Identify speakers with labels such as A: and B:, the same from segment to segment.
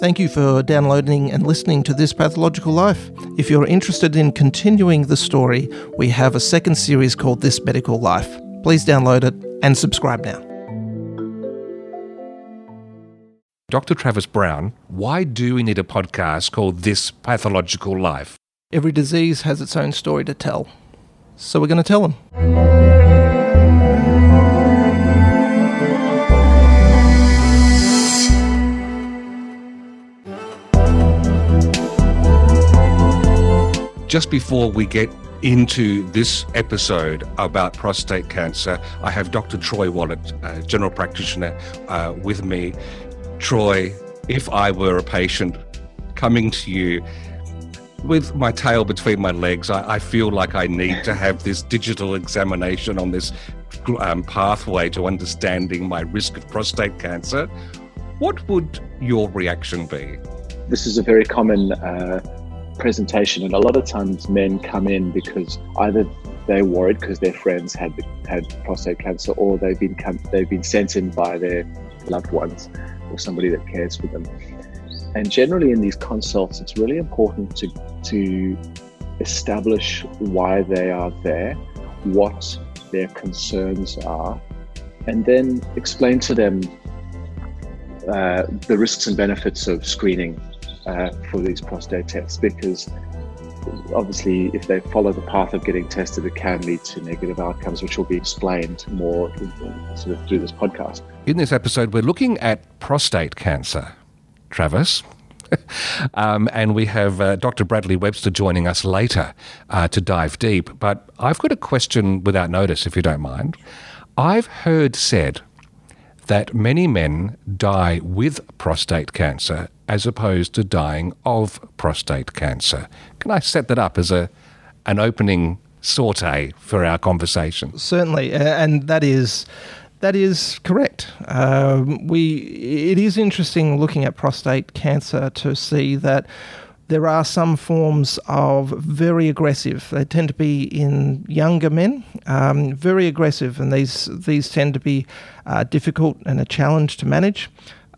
A: Thank you for downloading and listening to This Pathological Life. If you're interested in continuing the story, we have a second series called This Medical Life. Please download it and subscribe now.
B: Dr. Travis Brown, why do we need a podcast called This Pathological Life?
A: Every disease has its own story to tell. So we're going to tell them.
B: Just before we get into this episode about prostate cancer, I have Dr. Troy Wallet, uh, general practitioner, uh, with me. Troy, if I were a patient coming to you with my tail between my legs, I, I feel like I need to have this digital examination on this um, pathway to understanding my risk of prostate cancer. What would your reaction be?
C: This is a very common uh, presentation, and a lot of times men come in because either they're worried because their friends had had prostate cancer, or they've been they've been sent in by their loved ones or somebody that cares for them. And generally, in these consults, it's really important to to establish why they are there, what their concerns are, and then explain to them uh, the risks and benefits of screening uh, for these prostate tests because obviously if they follow the path of getting tested it can lead to negative outcomes which will be explained more sort of through this podcast
B: in this episode we're looking at prostate cancer travis um, and we have uh, Dr. Bradley Webster joining us later uh, to dive deep. But I've got a question without notice, if you don't mind. I've heard said that many men die with prostate cancer as opposed to dying of prostate cancer. Can I set that up as a an opening saute for our conversation?
A: Certainly, and that is that is correct. Um, we it is interesting looking at prostate cancer to see that there are some forms of very aggressive. They tend to be in younger men, um, very aggressive, and these these tend to be uh, difficult and a challenge to manage.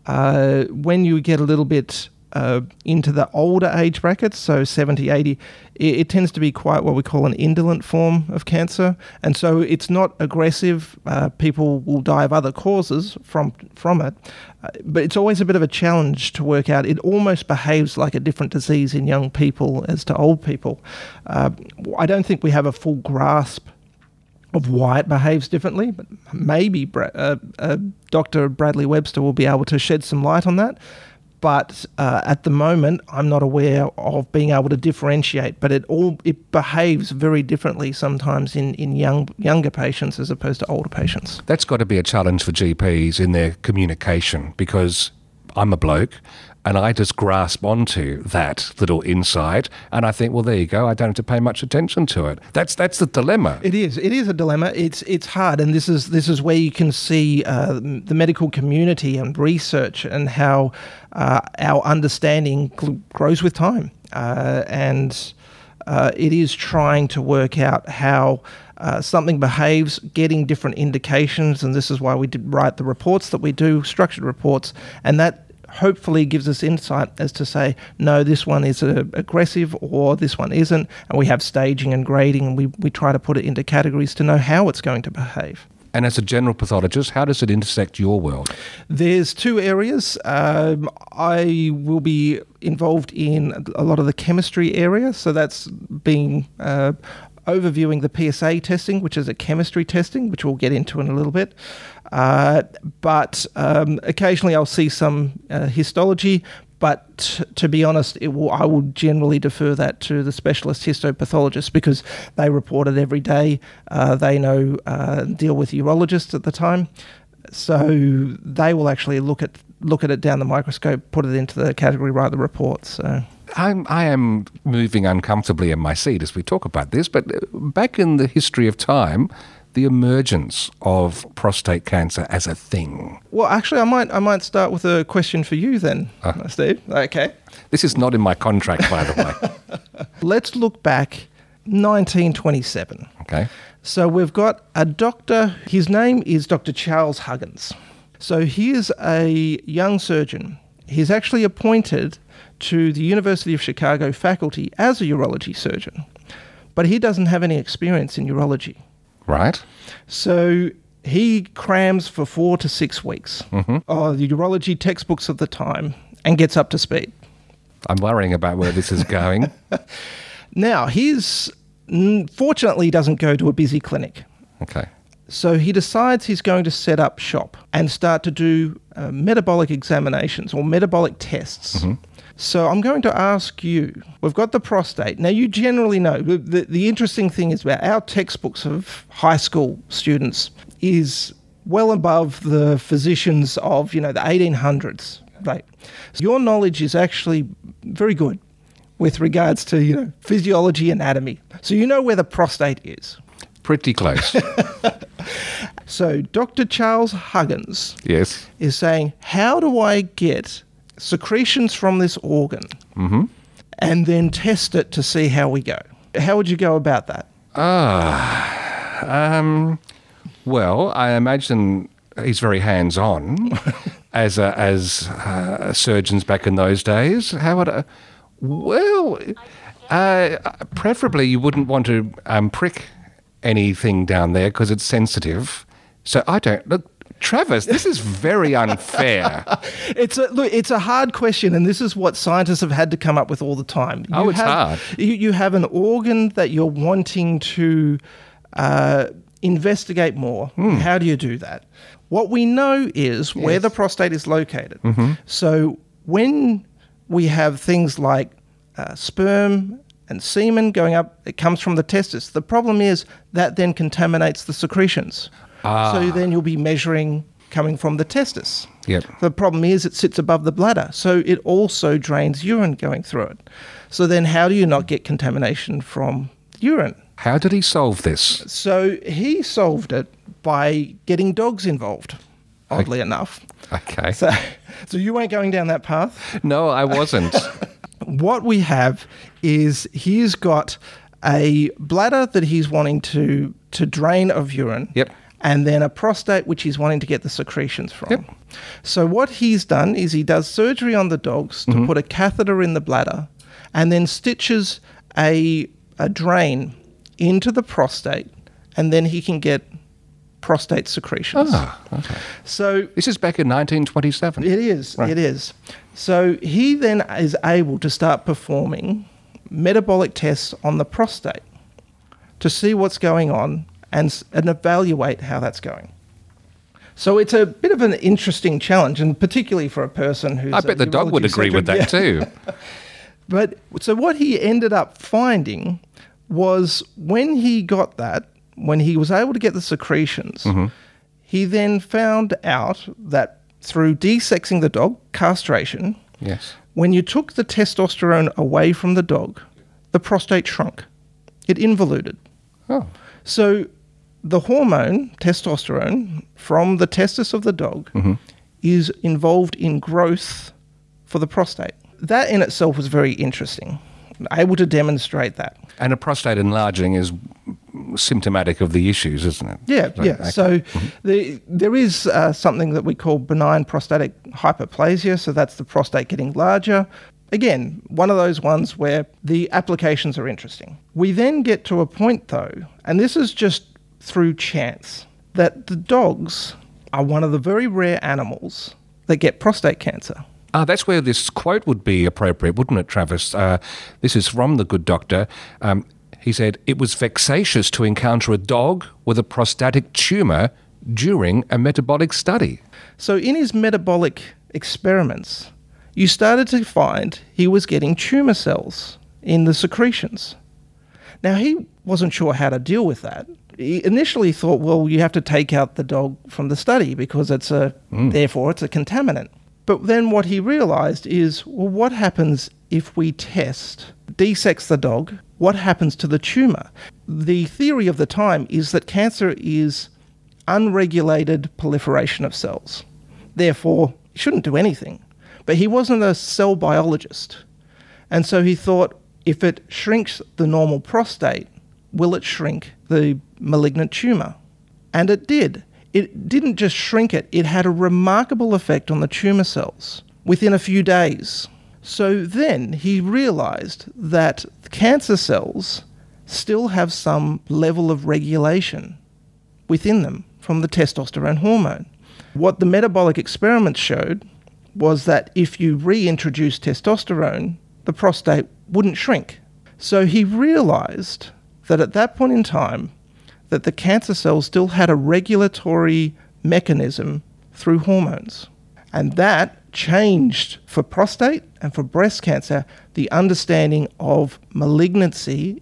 A: Uh, when you get a little bit uh, into the older age brackets, so 70, 80, it, it, tends to be quite what we call an indolent form of cancer. And so it's not aggressive. Uh, people will die of other causes from, from it. Uh, but it's always a bit of a challenge to work out. It almost behaves like a different disease in young people as to old people. Uh, I don't think we have a full grasp of why it behaves differently, but maybe uh, uh, Dr. Bradley Webster will be able to shed some light on that but uh, at the moment I'm not aware of being able to differentiate. But it all it behaves very differently sometimes in, in young younger patients as opposed to older patients.
B: That's got to be a challenge for GPs in their communication because I'm a bloke and I just grasp onto that little insight, and I think, well, there you go. I don't have to pay much attention to it. That's that's the dilemma.
A: It is. It is a dilemma. It's it's hard, and this is this is where you can see uh, the medical community and research and how uh, our understanding grows with time, uh, and uh, it is trying to work out how. Uh, something behaves, getting different indications, and this is why we write the reports that we do, structured reports, and that hopefully gives us insight as to say, no, this one is uh, aggressive or this one isn't. And we have staging and grading, and we, we try to put it into categories to know how it's going to behave.
B: And as a general pathologist, how does it intersect your world?
A: There's two areas. Um, I will be involved in a lot of the chemistry area, so that's being uh, overviewing the PSA testing, which is a chemistry testing, which we'll get into in a little bit. Uh, but um, occasionally I'll see some uh, histology. But to be honest, will, I will generally defer that to the specialist histopathologist because they report it every day. Uh, they know uh, deal with urologists at the time, so they will actually look at look at it down the microscope, put it into the category, write the reports. So.
B: I'm, I am moving uncomfortably in my seat as we talk about this, but uh, back in the history of time, the emergence of prostate cancer as a thing?
A: Well, actually, I might I might start with a question for you then, uh, Steve. Okay.
B: This is not in my contract, by the way.
A: Let's look back 1927.
B: Okay.
A: So we've got a doctor. His name is Dr. Charles Huggins. So he is a young surgeon he's actually appointed to the University of Chicago faculty as a urology surgeon, but he doesn't have any experience in urology.
B: Right.
A: So he crams for four to six weeks
B: Mm-hmm.
A: of the urology textbooks of the time and gets up to speed.
B: I'm worrying about where this is going.
A: Now, he's fortunately doesn't go to a busy clinic.
B: okay.
A: So he decides he's going to set up shop and start to do uh, metabolic examinations or metabolic tests. So I'm going to ask you. We've got the prostate. Now you generally know the, the, interesting thing is about our textbooks of high school students is well above the physicians of you know the 1800s. Right. So your knowledge is actually very good with regards to you know physiology anatomy. So you know where the prostate is.
B: Pretty close.
A: So Dr. Charles Huggins
B: yes.
A: is saying, How do I get secretions from this organ and then test it to see how we go? How would you go about that?
B: Ah. Um, well, I imagine he's very hands on as, a, as uh, surgeons back in those days. How would I. Well, uh, preferably you wouldn't want to um, prick anything down there because it's sensitive. So I don't. Look, Travis, this is very unfair.
A: It's a look. It's a hard question, and this is what scientists have had to come up with all the time.
B: Oh, it's
A: have,
B: hard.
A: You, you have an organ that you're wanting to uh, investigate more.
B: Hmm.
A: How do you do that? What we know is where the prostate is located.
B: Mm-hmm.
A: So when we have things like uh, sperm and semen going up, it comes from the testis. The problem is that then contaminates the secretions.
B: Ah.
A: So then you'll be measuring coming from the testis.
B: Yep.
A: The problem is it sits above the bladder, so it also drains urine going through it. So then, how do you not get contamination from urine?
B: How did he solve this?
A: So he solved it by getting dogs involved. Oddly enough,
B: Okay.
A: so so you weren't going down that path.
B: No, I wasn't.
A: What we have is he's got a bladder that he's wanting to to drain of urine.
B: Yep.
A: And then a prostate which he's wanting to get the secretions from.
B: Yep.
A: So what he's done is he does surgery on the dogs to
B: Mm-hmm.
A: put a catheter in the bladder and then stitches a a drain into the prostate and then he can get prostate secretions.
B: Ah, okay.
A: So
B: This is back in 1927.
A: it is. It is. So he then is able to start performing metabolic tests on the prostate to see what's going on and, and evaluate how that's going. So it's a bit of an interesting challenge, and particularly for a person who's.
B: I bet the dog would agree with that
A: Yeah.
B: too.
A: But so what he ended up finding was when he got that, when he was able to get the secretions, mm-hmm. he then found out that through desexing the dog, castration,
B: Yes.
A: when you took the testosterone away from the dog, the prostate shrunk. It involuted.
B: Oh.
A: So the hormone, testosterone, from the testis of the dog is involved in growth for the prostate. That in itself was very interesting. Able to demonstrate that.
B: And a prostate enlarging is symptomatic of the issues, isn't it?
A: Yeah,
B: So,
A: yeah.
B: okay.
A: So the, there is uh, something that we call benign prostatic hyperplasia. So that's the prostate getting larger. Again, one of those ones where the applications are interesting. We then get to a point, though, and this is just through chance, that the dogs are one of the very rare animals that get prostate cancer.
B: Ah, that's where this quote would be appropriate, wouldn't it, Travis? Uh, this is from the good doctor. Um, he said, It was vexatious to encounter a dog with a prostatic tumour during a metabolic study.
A: So, in his metabolic experiments, you started to find he was getting tumor cells in the secretions. Now, he wasn't sure how to deal with that. He initially thought, well, you have to take out the dog from the study because it's a, hmm. therefore, it's a contaminant. But then what he realized is, well, what happens if we test, desex the dog? What happens to the tumor? The theory of the time is that cancer is unregulated proliferation of cells. Therefore, he shouldn't do anything. But he wasn't a cell biologist. And so he thought if it shrinks the normal prostate, will it shrink the malignant tumor? And it did. It didn't just shrink it, it had a remarkable effect on the tumor cells. within a few days. So then he realized that cancer cells still have some level of regulation within them from the testosterone hormone. What the metabolic experiments showed was that if you reintroduce testosterone, the prostate wouldn't shrink. So he realized that at that point in time that the cancer cells still had a regulatory mechanism through hormones. And that changed for prostate and for breast cancer the understanding of malignancy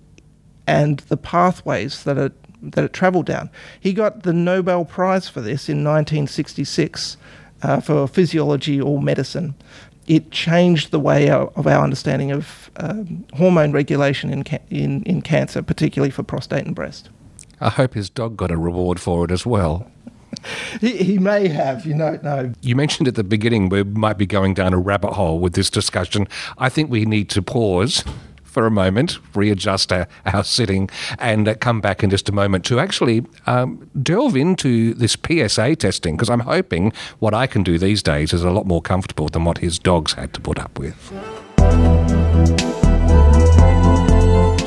A: and the pathways that it, that it traveled down. He got the Nobel Prize for this in 1966 uh, for physiology or medicine. It changed the way of our understanding of um, hormone regulation in, ca- in, in cancer, particularly for prostate and breast.
B: I hope his dog got a reward for it as well.
A: he, he may have, you don't know.
B: You mentioned at the beginning we might be going down a rabbit hole with this discussion. I think we need to pause for a moment, readjust our, our sitting, and uh, come back in just a moment to actually um, delve into this PSA testing because I'm hoping what I can do these days is a lot more comfortable than what his dogs had to put up with.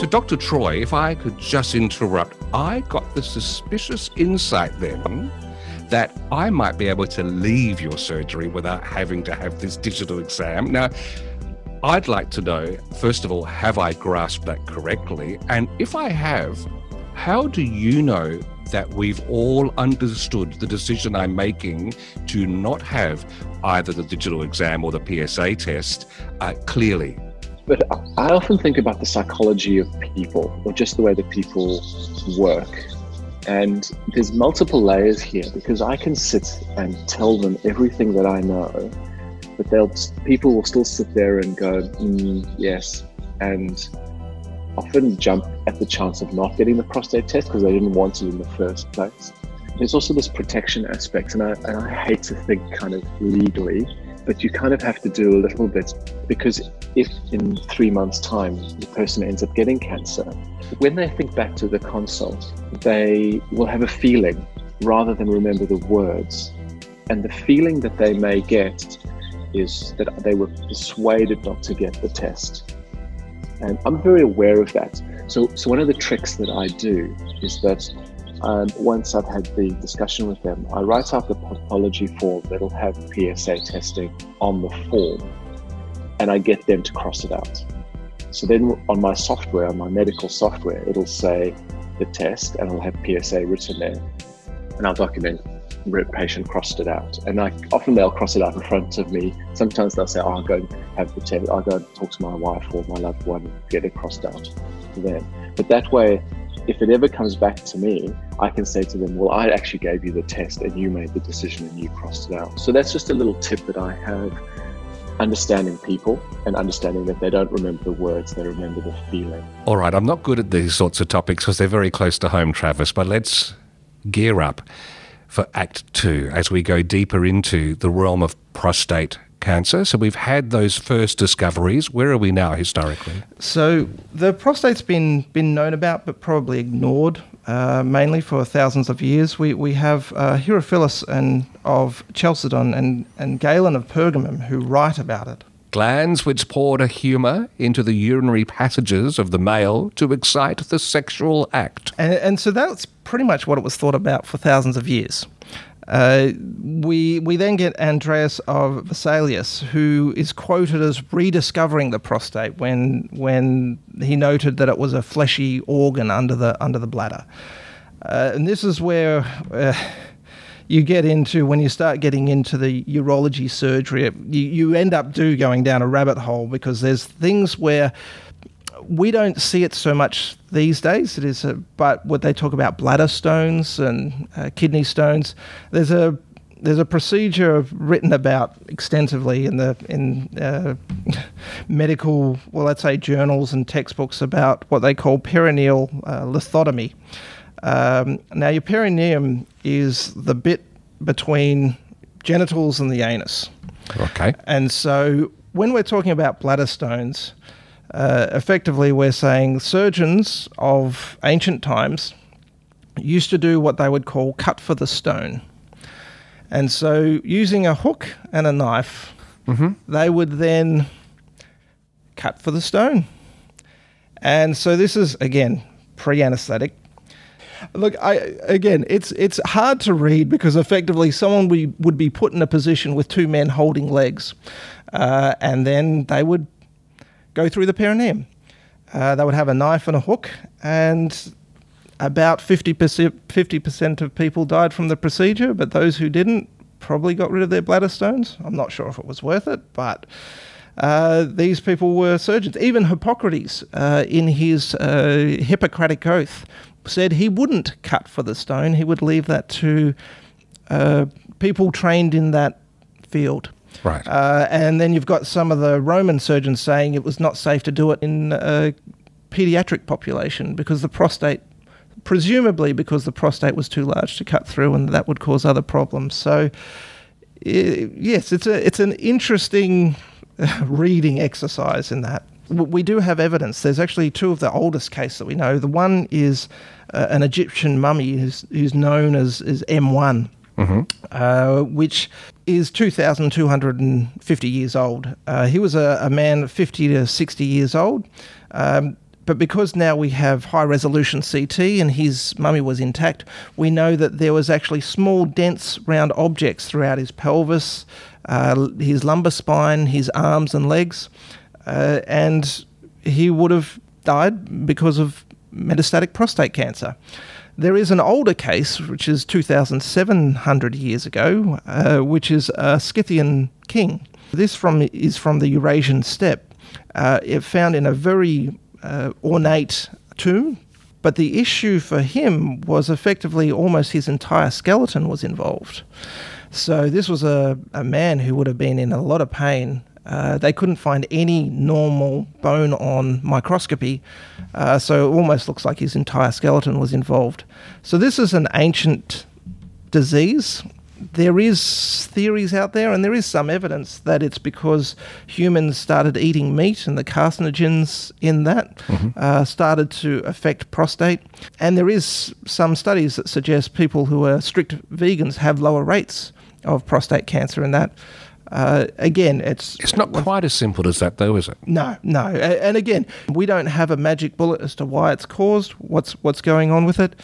B: So, Dr. Troy, if I could just interrupt, I got the suspicious insight then that I might be able to leave your surgery without having to have this digital exam. Now, I'd like to know, first of all, have I grasped that correctly? And if I have, how do you know that we've all understood the decision I'm making to not have either the digital exam or the PSA test uh, clearly?
C: But I often think about the psychology of people, or just the way that people work. And there's multiple layers here because I can sit and tell them everything that I know but they'll people will still sit there and go, mm, yes, and often jump at the chance of not getting the prostate test because they didn't want it in the first place. There's also this protection aspect, and I, and I hate to think kind of legally, but you kind of have to do a little bit because if in three months' time the person ends up getting cancer, when they think back to the consult, they will have a feeling rather than remember the words. And the feeling that they may get is that they were persuaded not to get the test. And I'm very aware of that. So, so one of the tricks that I do is that um, once I've had the discussion with them, I write out the pathology form that'll have PSA testing on the form, and I get them to cross it out. So then on my software, on my medical software, it'll say the test, and I'll have PSA written there, and I'll document patient crossed it out. And I often they'll cross it out in front of me. Sometimes they'll say, oh, I'll go and have the test. I'll go and talk to my wife or my loved one and get it crossed out to them. But that way, if it ever comes back to me, I can say to them, well, I actually gave you the test and you made the decision and you crossed it out. So that's just a little tip that I have understanding people and understanding that they don't remember the words, they remember the feeling.
B: All right, I'm not good at these sorts of topics because they're very close to home, Travis, but let's gear up for Act Two as we go deeper into the realm of prostate cancer. So we've had those first discoveries. Where are we now historically?
A: So the prostate's been been known about, but probably ignored. Uh, mainly for thousands of years, we we have uh, Herophilus and of Chalcedon and and Galen of Pergamum who write about it
B: glands which poured a humour into the urinary passages of the male to excite the sexual act.
A: And, and so that's pretty much what it was thought about for thousands of years. Uh, we we then get Andreas of Vesalius, who is quoted as rediscovering the prostate when when he noted that it was a fleshy organ under the under the bladder, uh, and this is where. Uh, you get into when you start getting into the urology surgery, you, you end up do going down a rabbit hole because there's things where we don't see it so much these days. It is, a, but what they talk about bladder stones and uh, kidney stones. There's a there's a procedure written about extensively in the in uh, medical, well, let's say journals and textbooks about what they call perineal uh, lithotomy. Um, now, your perineum is the bit between genitals and the anus.
B: Okay.
A: And so when we're talking about bladder stones, uh, effectively we're saying surgeons of ancient times used to do what they would call cut for the stone. And so using a hook and a knife, they would then cut for the stone. And so this is again pre-anesthetic. Look, I again, it's it's hard to read because effectively someone we would be put in a position with two men holding legs, uh, and then they would go through the perineum. Uh, they would have a knife and a hook, and about 50%, 50% of people died from the procedure, but those who didn't probably got rid of their bladder stones. I'm not sure if it was worth it, but uh, these people were surgeons. Even Hippocrates, uh, in his uh, Hippocratic Oath, said he wouldn't cut for the stone, he would leave that to uh, people trained in that field.
B: Right.
A: Uh, and then you've got some of the Roman surgeons saying it was not safe to do it in a pediatric population because the prostate, presumably because the prostate was too large to cut through, and that would cause other problems. So, yes, it's a it's an interesting reading exercise in that. We do have evidence. There's actually two of the oldest cases that we know. The one is uh, an Egyptian mummy who's, who's known as, as M1 uh, which is 2,250 years old. Uh, he was a, a man 50 to 60 years old. Um, but because now we have high resolution CT and his mummy was intact, we know that there was actually small, dense, round objects throughout his pelvis, uh, his lumbar spine, his arms and legs. Uh, and he would have died because of metastatic prostate cancer. There is an older case, which is 2,700 years ago, uh, which is a Scythian king. This from is from the Eurasian steppe. Uh, it found in a very uh, ornate tomb, but the issue for him was effectively almost his entire skeleton was involved. So this was a, a man who would have been in a lot of pain. Uh, they couldn't find any normal bone on microscopy, uh, so it almost looks like his entire skeleton was involved. So this is an ancient disease. There is theories out there, and there is some evidence that it's because humans started eating meat, and the carcinogens in that uh, started to affect prostate. And there is some studies that suggest people who are strict vegans have lower rates of prostate cancer and that. Uh, again, it's
B: It's not quite as simple as that, though, is it?
A: no, no. And again, we don't have a magic bullet as to why it's caused, what's what's going on with it.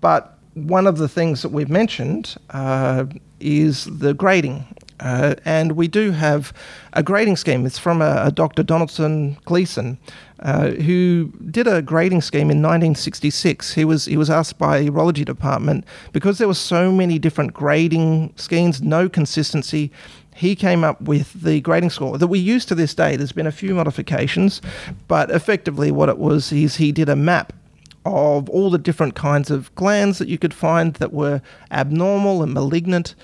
A: But one of the things that we've mentioned uh, is the grading. Uh, and we do have a grading scheme. It's from a, a Dr. Donaldson Gleason, uh, who did a grading scheme in 1966. He was he was asked by a urology department because there were so many different grading schemes, no consistency he came up with the grading score that we use to this day. There's been a few modifications, but effectively, what it was is he did a map of all the different kinds of glands that you could find that were abnormal and malignant.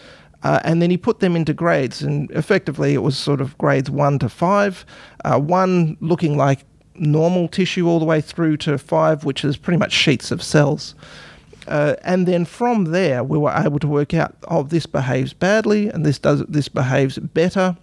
A: Uh, and then he put them into grades, and effectively it was sort of grades one to five. Uh, one looking like normal tissue all the way through to five, which is pretty much sheets of cells. Uh, and then from there, we were able to work out, oh, this behaves badly, and this does this behaves better,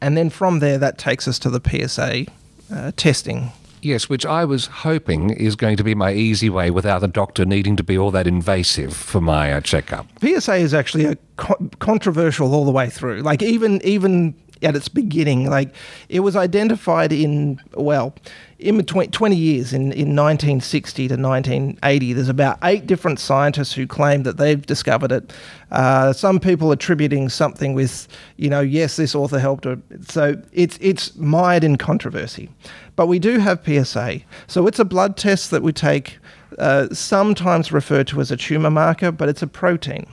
A: and then from there, that takes us to the PSA uh, testing.
B: Yes, which I was hoping is going to be my easy way without the doctor needing to be all that invasive for my uh, checkup.
A: PSA is actually a co- controversial all the way through. Like even even at its beginning, like it was identified in well, in between 20 years in, in 1960 to 1980. There's about eight different scientists who claim that they've discovered it. Uh, some people attributing something with, you know, yes, this author helped. Her. So it's it's mired in controversy. But we do have PSA. So it's a blood test that we take, uh, sometimes referred to as a tumor marker, but it's a protein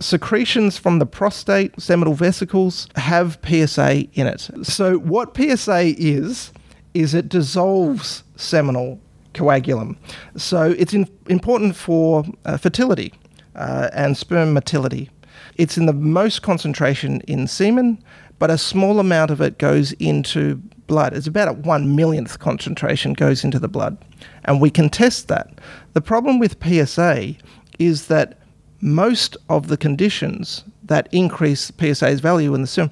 A: secretions from the prostate, seminal vesicles have PSA in it. So, what PSA is, is it dissolves seminal coagulum. So, it's in, important for uh, fertility uh, and sperm motility. It's in the most concentration in semen, but a small amount of it goes into blood. It's about a one millionth concentration goes into the blood. And we can test that. The problem with PSA is that most of the conditions that increase PSA's value in the serum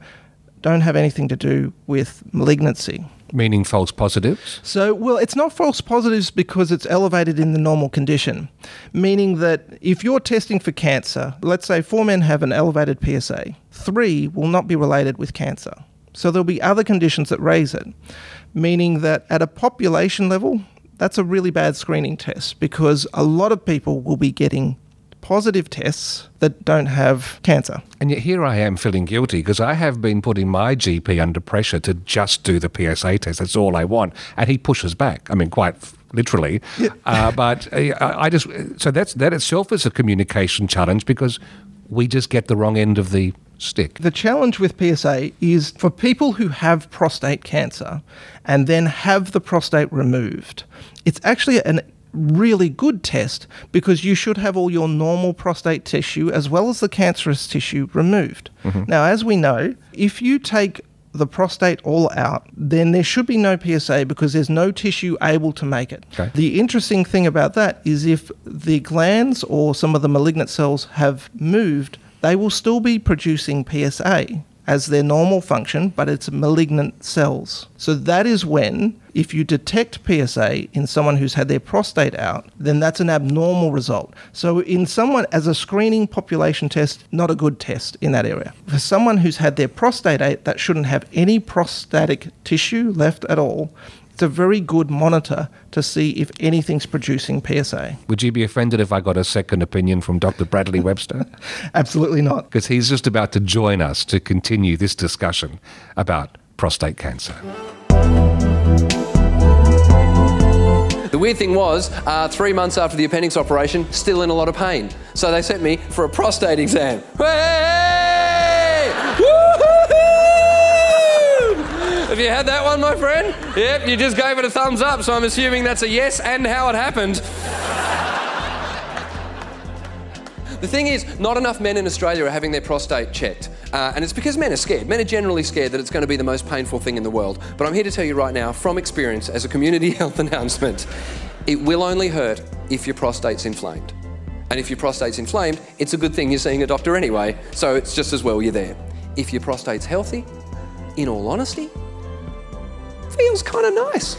A: don't have anything to do with malignancy.
B: Meaning false positives?
A: So, well, it's not false positives because it's elevated in the normal condition, meaning that if you're testing for cancer, let's say four men have an elevated PSA, three will not be related with cancer. So there'll be other conditions that raise it, meaning that at a population level, that's a really bad screening test because a lot of people will be getting positive tests that don't have cancer.
B: And yet here I am feeling guilty because I have been putting my GP under pressure to just do the PSA test. That's all I want. And he pushes back. I mean, quite literally. Yeah. Uh, but uh, I just, so that's, that itself is a communication challenge because we just get the wrong end of the stick.
A: The challenge with PSA is for people who have prostate cancer and then have the prostate removed, it's actually an really good test because you should have all your normal prostate tissue as well as the cancerous tissue removed. Mm-hmm. Now, as we know, if you take the prostate all out, then there should be no PSA because there's no tissue able to make it. Okay. The interesting thing about that is if the glands or some of the malignant cells have moved, they will still be producing PSA as their normal function, but it's malignant cells. So that is when, if you detect PSA in someone who's had their prostate out, then that's an abnormal result. So in someone as a screening population test, not a good test in that area. For someone who's had their prostate out, that shouldn't have any prostatic tissue left at all, it's a very good monitor to see if anything's producing PSA.
B: Would you be offended if I got a second opinion from Dr. Bradley Webster?
A: Absolutely not.
B: Because he's just about to join us to continue this discussion about prostate cancer.
D: The weird thing was, uh, three months after the appendix operation, still in a lot of pain. So they sent me for a prostate exam. Have you had that one, my friend? Yep, you just gave it a thumbs up, so I'm assuming that's a yes and how it happened. The thing is, not enough men in Australia are having their prostate checked. Uh, and it's because men are scared. Men are generally scared that it's going to be the most painful thing in the world. But I'm here to tell you right now, from experience, as a community health announcement, it will only hurt if your prostate's inflamed. And if your prostate's inflamed, it's a good thing you're seeing a doctor anyway, so it's just as well you're there. If your prostate's healthy, in all honesty, feels kind of nice.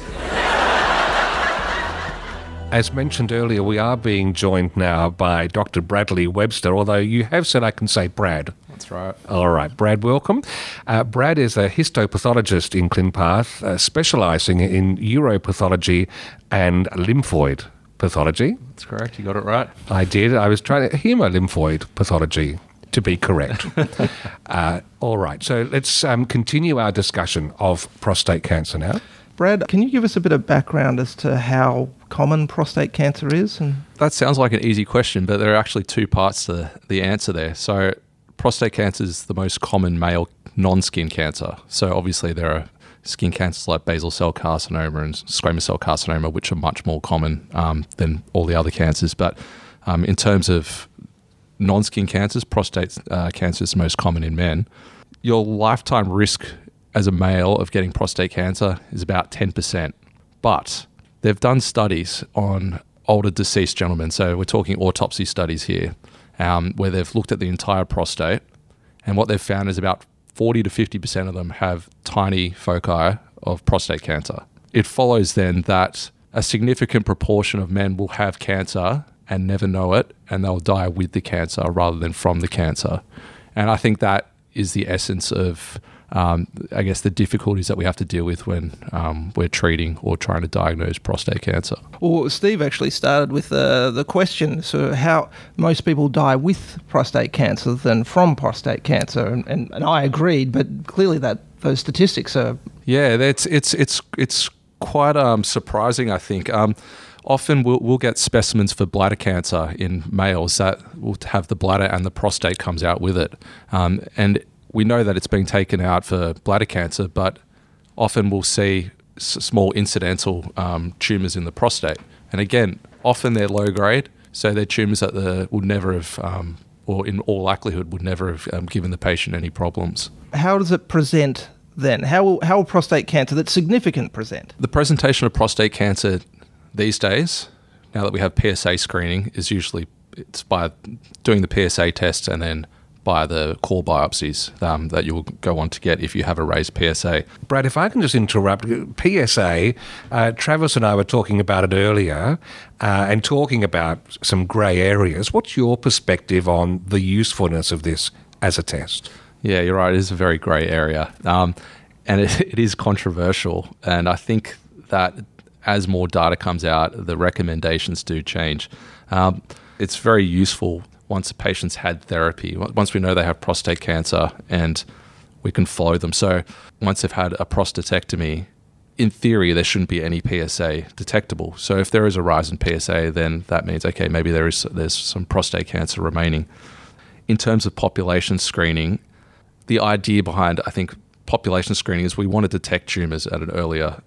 B: As mentioned earlier, we are being joined now by Dr. Bradley Webster, although you have said I can say Brad.
E: That's right.
B: All right, Brad, welcome. Uh, Brad is a histopathologist in ClinPath, uh, specialising in uropathology and lymphoid pathology.
E: That's correct. You got it right.
B: I did. I was trying to hemolymphoid pathology to be correct. uh, all right, so let's um, continue our discussion of prostate cancer now.
A: Brad, can you give us a bit of background as to how common prostate cancer is? And
E: that sounds like an easy question, but there are actually two parts to the answer there. So, prostate cancer is the most common male non-skin cancer. So, obviously, there are skin cancers like basal cell carcinoma and squamous cell carcinoma, which are much more common um, than all the other cancers. But um, in terms of non skin cancers, prostate uh, cancer is most common in men. Your lifetime risk as a male of getting prostate cancer is about 10%. But they've done studies on older deceased gentlemen. So we're talking autopsy studies here, um, where they've looked at the entire prostate. And what they've found is about 40 to 50% of them have tiny foci of prostate cancer. It follows then that a significant proportion of men will have cancer and never know it, and they'll die with the cancer rather than from the cancer. And I think that is the essence of, um, I guess, the difficulties that we have to deal with when um, we're treating or trying to diagnose prostate cancer.
A: Well, Steve actually started with uh, the question so how most people die with prostate cancer than from prostate cancer, and, and, and I agreed, but clearly that those statistics are
E: yeah, it's it's it's it's quite um, surprising. I think. Um, often we'll, we'll get specimens for bladder cancer in males that will have the bladder and the prostate comes out with it. Um, and we know that it's being taken out for bladder cancer, but often we'll see s- small incidental um, tumors in the prostate. And again, often they're low grade, so they're tumors that the, would never have, um, or in all likelihood, would never have um, given the patient any problems.
A: How does it present then? How will, how will prostate cancer that's significant present?
E: The presentation of prostate cancer these days, now that we have PSA screening, is usually it's by doing the PSA test and then by the core biopsies um, that you'll go on to get if you have a raised PSA.
B: Brad, if I can just interrupt, PSA, uh, Travis and I were talking about it earlier uh, and talking about some grey areas. What's your perspective on the usefulness of this as a test?
E: Yeah, you're right. It is a very grey area. Um, and it, it is controversial. And I think that as more data comes out, the recommendations do change. Um, it's very useful once a patient's had therapy, once we know they have prostate cancer and we can follow them. So once they've had a prostatectomy, in theory, there shouldn't be any PSA detectable. So if there is a rise in PSA, then that means okay, maybe there is there's some prostate cancer remaining. In terms of population screening, the idea behind I think population screening is we want to detect tumors at an earlier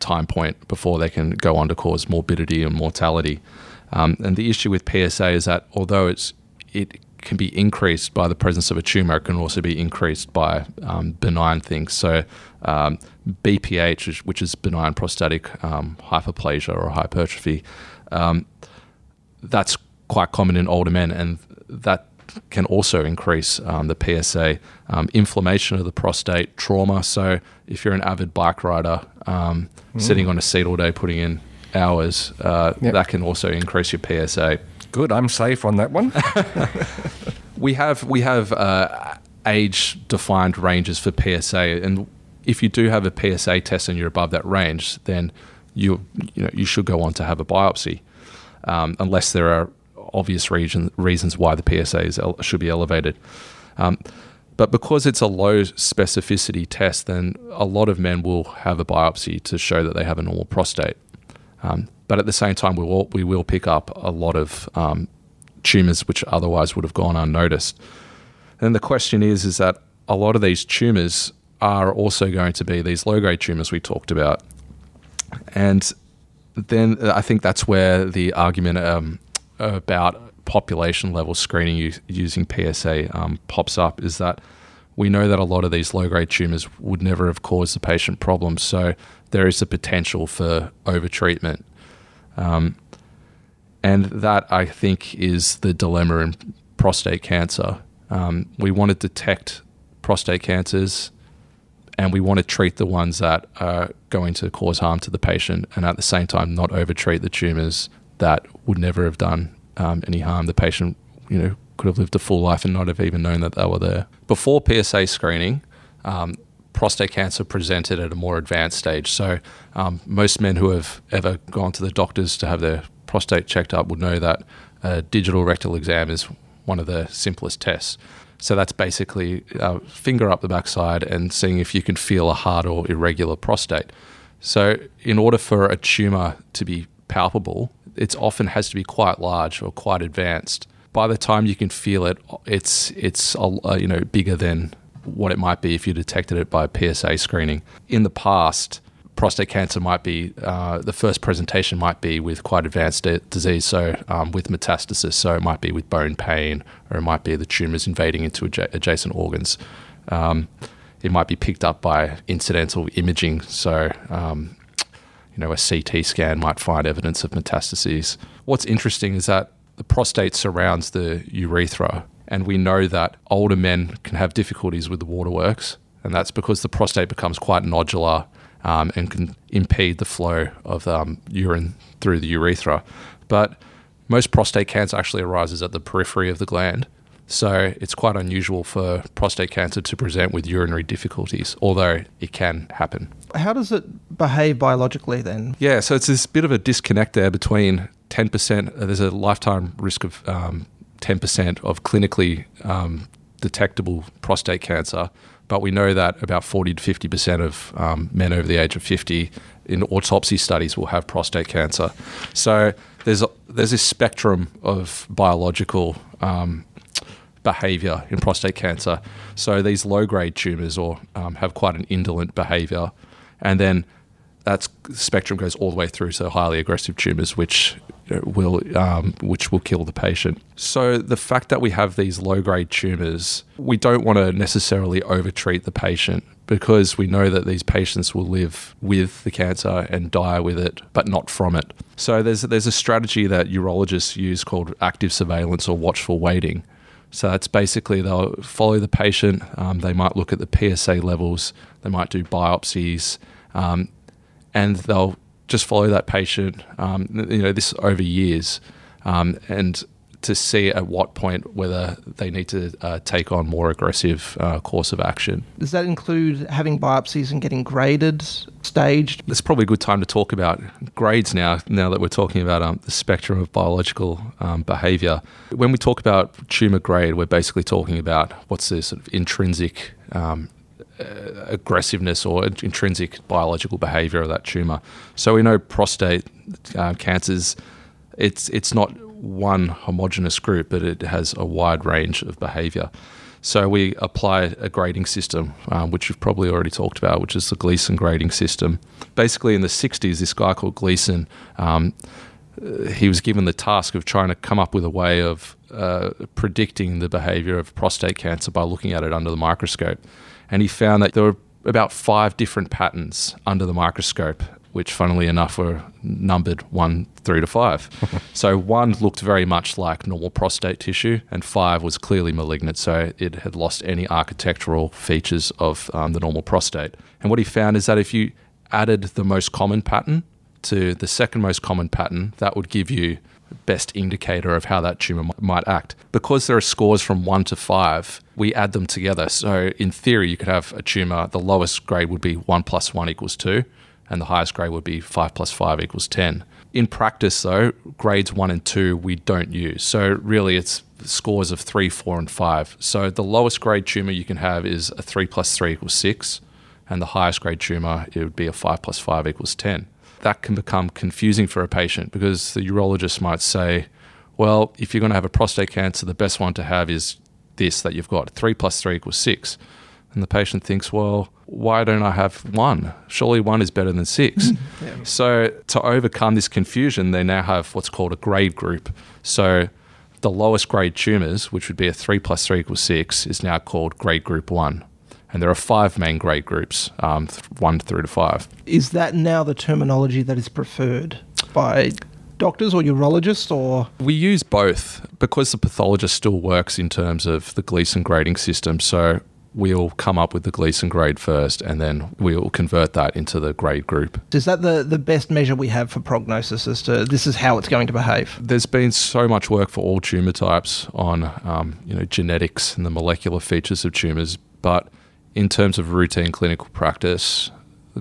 E: time point before they can go on to cause morbidity and mortality. Um, and the issue with PSA is that although it's it can be increased by the presence of a tumor, it can also be increased by um, benign things. So um, BPH, which is benign prostatic um, hyperplasia or hypertrophy, um, that's quite common in older men, and that can also increase um, the PSA. Um, inflammation of the prostate, trauma. So if you're an avid bike rider, mm. sitting on a seat all day, putting in hours, uh, yep. that can also increase your PSA.
B: Good, I'm safe on that one.
E: we have we have uh, age defined ranges for PSA, and if you do have a PSA test and you're above that range, then you you know you should go on to have a biopsy, um, unless there are obvious reason, reasons why the PSA is, should be elevated. Um, but because it's a low specificity test, then a lot of men will have a biopsy to show that they have a normal prostate. Um, but at the same time, we will, we will pick up a lot of um, tumors which otherwise would have gone unnoticed. And the question is, is that a lot of these tumors are also going to be these low grade tumors we talked about. And then I think that's where the argument um, about population level screening using PSA um, pops up is that we know that a lot of these low grade tumors would never have caused the patient problems. So there is a potential for overtreatment. Um, and that, I think, is the dilemma in prostate cancer. Um, we want to detect prostate cancers and we want to treat the ones that are going to cause harm to the patient and at the same time not overtreat the tumors that would never have done um, any harm. The patient, you know, could have lived a full life and not have even known that they were there. Before PSA screening, um, prostate cancer presented at a more advanced stage. So, um, most men who have ever gone to the doctors to have their prostate checked up would know that a digital rectal exam is one of the simplest tests. So that's basically uh, finger up the backside and seeing if you can feel a hard or irregular prostate. So, in order for a tumor to be palpable, it often has to be quite large or quite advanced. By the time you can feel it, it's it's uh, you know bigger than what it might be if you detected it by PSA screening. In the past, prostate cancer might be uh, the first presentation might be with quite advanced de- disease, so um, with metastasis. So it might be with bone pain, or it might be the tumors invading into adja- adjacent organs. Um, it might be picked up by incidental imaging, so um, you know a CT scan might find evidence of metastases. What's interesting is that the prostate surrounds the urethra, and we know that older men can have difficulties with the waterworks, and that's because the prostate becomes quite nodular um, and can impede the flow of um, urine through the urethra. But most prostate cancer actually arises at the periphery of the gland. So it's quite unusual for prostate cancer to present with urinary difficulties, although it can happen.
A: How does it behave biologically then?
E: Yeah, so it's this bit of a disconnect there between 10%, uh, there's a lifetime risk of um, 10% of clinically um, detectable prostate cancer, but we know that about 40 to 50% of um, men over the age of 50 in autopsy studies will have prostate cancer. So there's a, there's this spectrum of biological um, behavior in prostate cancer. So these low grade tumors or um, have quite an indolent behavior, and then that spectrum goes all the way through to highly aggressive tumors, which will um, which will kill the patient. So the fact that we have these low grade tumors, we don't want to necessarily overtreat the patient because we know that these patients will live with the cancer and die with it, but not from it. So there's there's a strategy that urologists use called active surveillance or watchful waiting. So that's basically they'll follow the patient. Um, they might look at the PSA levels. They might do biopsies. Um, and they'll just follow that patient, um, you know, this over years, um, and to see at what point whether they need to uh, take on more aggressive uh, course of action.
A: Does that include having biopsies and getting graded, staged?
E: It's probably a good time to talk about grades now. Now that we're talking about um, the spectrum of biological um, behaviour, when we talk about tumour grade, we're basically talking about what's the sort of intrinsic um, uh, aggressiveness or intrinsic biological behavior of that tumor. So we know prostate uh, cancers, it's it's not one homogenous group, but it has a wide range of behavior. So we apply a grading system, um, which we've probably already talked about, which is the Gleason grading system. Basically, in the 60s, this guy called Gleason, um, he was given the task of trying to come up with a way of uh, predicting the behavior of prostate cancer by looking at it under the microscope. And he found that there were about five different patterns under the microscope which funnily enough were numbered one through to five. so one looked very much like normal prostate tissue, and five was clearly malignant, so it had lost any architectural features of um, the normal prostate. And what he found is that if you added the most common pattern to the second most common pattern, that would give you best indicator of how that tumor might act. Because there are scores from 1 to 5, we add them together. So in theory, you could have a tumor, the lowest grade would be 1 plus 1 equals 2, and the highest grade would be 5 plus 5 equals 10. In practice, though, grades 1 and 2 we don't use. So really, it's scores of 3, 4, and 5. So the lowest grade tumour you can have is a 3 plus 3 equals 6, and the highest grade tumour, it would be a 5 plus 5 equals 10. That can become confusing for a patient because the urologist might say, well, if you're going to have a prostate cancer, the best one to have is this that you've got 3 plus 3 equals 6. And the patient thinks, well, why don't I have one? Surely one is better than six. yeah. So, to overcome this confusion, they now have what's called a grade group. So, the lowest grade tumours, which would be a 3 plus 3 equals 6, is now called grade group 1. And there are five main grade groups, um, 1 through to 5.
A: Is that now the terminology that is preferred by doctors or urologists or
E: we use both because the pathologist still works in terms of the Gleason grading system so we'll come up with the Gleason grade first and then we'll convert that into the grade group.
A: Is that the, the best measure we have for prognosis as to this is how it's going to behave?
E: There's been so much work for all tumour types on um, you know genetics and the molecular features of tumours, but in terms of routine clinical practice,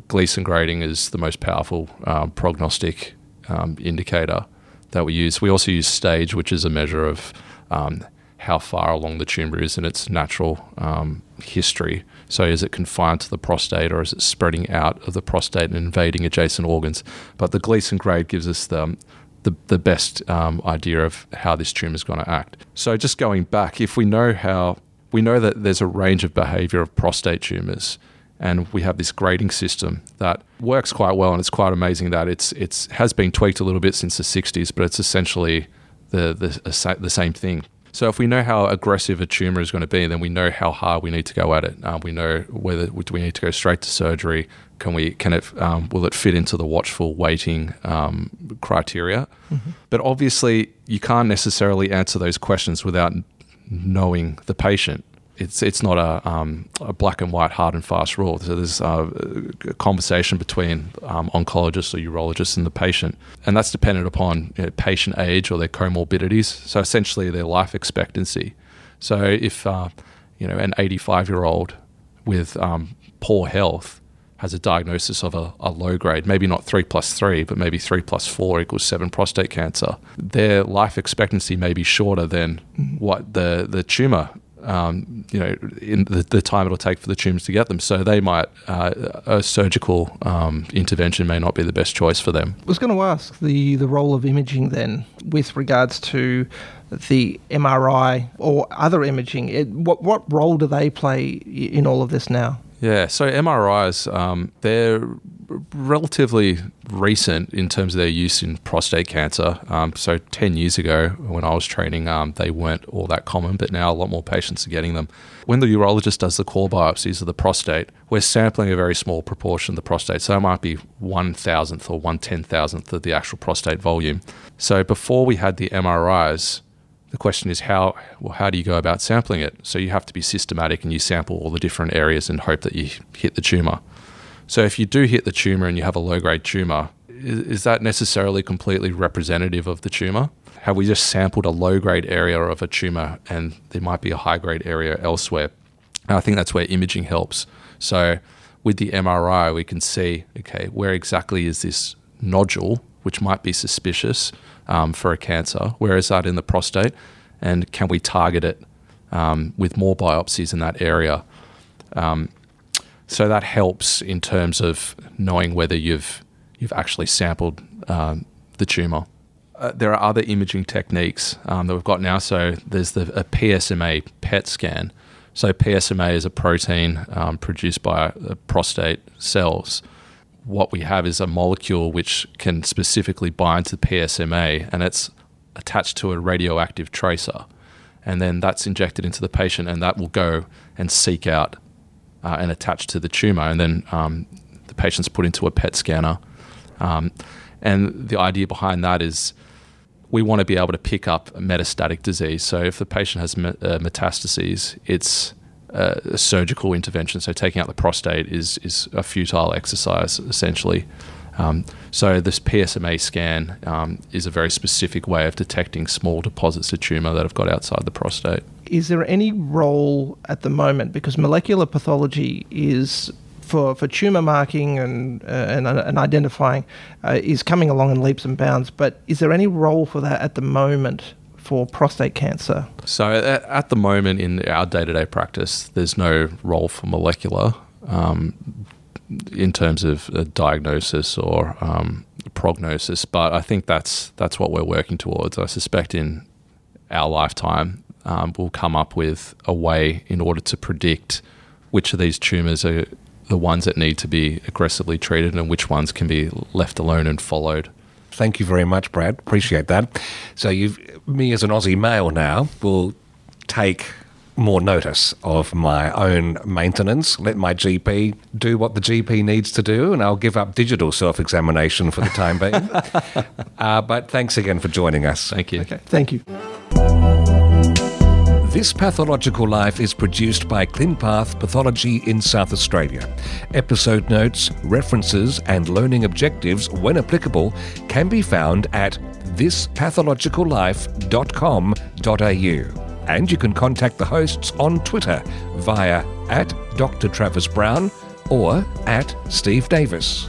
E: Gleason grading is the most powerful um, prognostic um, indicator that we use. We also use stage, which is a measure of um, how far along the tumor is in its natural um, history. So, is it confined to the prostate or is it spreading out of the prostate and invading adjacent organs? But the Gleason grade gives us the, the, the best um, idea of how this tumor is going to act. So, just going back, if we know how, we know that there's a range of behavior of prostate tumors. And we have this grading system that works quite well, and it's quite amazing that it's it's has been tweaked a little bit since the 60s, but it's essentially the the, the same thing. So if we know how aggressive a tumor is going to be, then we know how hard we need to go at it. Um, we know whether do we need to go straight to surgery. Can we? Can it? Um, will it fit into the watchful waiting um, criteria? Mm-hmm. But obviously, you can't necessarily answer those questions without knowing the patient it's it's not a, um, a, black and white hard and fast rule. So there's uh, a conversation between um, oncologists or urologists and the patient, and that's dependent upon you know, patient age or their comorbidities. So essentially, their life expectancy. So if uh, you know an 85 year old with um, poor health has a diagnosis of a, a, low grade, maybe not three plus three, but maybe three plus four equals seven prostate cancer, their life expectancy may be shorter than mm-hmm. what the, the tumor um, you know, in the, the, time it'll take for the tumors to get them. So they might, uh, a surgical um, intervention may not be the best choice for them.
A: I was going to ask the, the role of imaging then with regards to the MRI or other imaging. It, what, what role do they play in all of this now?
E: Yeah, so MRIs, um, they're relatively recent in terms of their use in prostate cancer. Um, so 10 years ago, when I was training, um, they weren't all that common, but now a lot more patients are getting them. When the urologist does the core biopsies of the prostate, we're sampling a very small proportion of the prostate. So it might be one thousandth or one ten thousandth of the actual prostate volume. So before we had the MRIs, the question is how well how do you go about sampling it? So you have to be systematic and you sample all the different areas and hope that you hit the tumor. So if you do hit the tumor and you have a low grade tumor, is, is that necessarily completely representative of the tumor? have we just sampled a low grade area of a tumor and there might be a high grade area elsewhere? And I think that's where imaging helps. So with the MRI, we can see okay, where exactly is this nodule, which might be suspicious um, for a cancer? Where is that in the prostate? And can we target it um, with more biopsies in that area? Um, so that helps in terms of knowing whether you've you've actually sampled um, the tumor. Uh, there are other imaging techniques um, that we've got now. So there's the a PSMA PET scan. So PSMA is a protein um, produced by uh, prostate cells. What we have is a molecule which can specifically bind to PSMA, and it's attached to a radioactive tracer, and then that's injected into the patient, and that will go and seek out uh, and attached to the tumor, and then um, the patient's put into a PET scanner. Um, and the idea behind that is we want to be able to pick up metastatic disease. So if the patient has uh, metastases, it's uh, a surgical intervention. So taking out the prostate is is a futile exercise essentially. Um, so this PSMA scan um, is a very specific way of detecting small deposits of tumor that have got outside the prostate.
A: Is there any role at the moment because molecular pathology is for, for tumor marking and, uh, and, uh, and identifying uh, is coming along in leaps and bounds. But is there any role for that at the moment for prostate cancer?
E: So, at, at the moment in our day to day practice, there's no role for molecular um, in terms of diagnosis or um, prognosis. But I think that's that's what we're working towards. I suspect in our lifetime, um, we'll come up with a way in order to predict which of these tumors are the ones that need to be aggressively treated and which ones can be left alone and followed.
B: Thank you very much, Brad. Appreciate that. So, you've me as an Aussie male now will take more notice of my own maintenance. Let my GP do what the GP needs to do, and I'll give up digital self examination for the time being. uh, but thanks again for joining us.
E: Thank you.
A: Okay, thank you.
B: This Pathological Life is produced by ClinPath Pathology in South Australia. Episode notes, references, and learning objectives, when applicable, can be found at thispathologicallife.com.au. And you can contact the hosts on Twitter via at Dr. Travis Brown or at Steve Davis.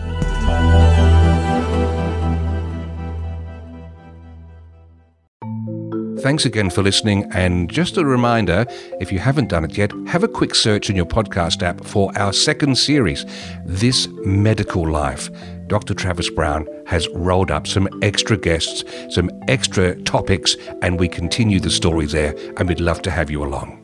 B: Thanks again for listening. And just a reminder if you haven't done it yet, have a quick search in your podcast app for our second series, This Medical Life. Dr. Travis Brown has rolled up some extra guests, some extra topics, and we continue the story there. And we'd love to have you along.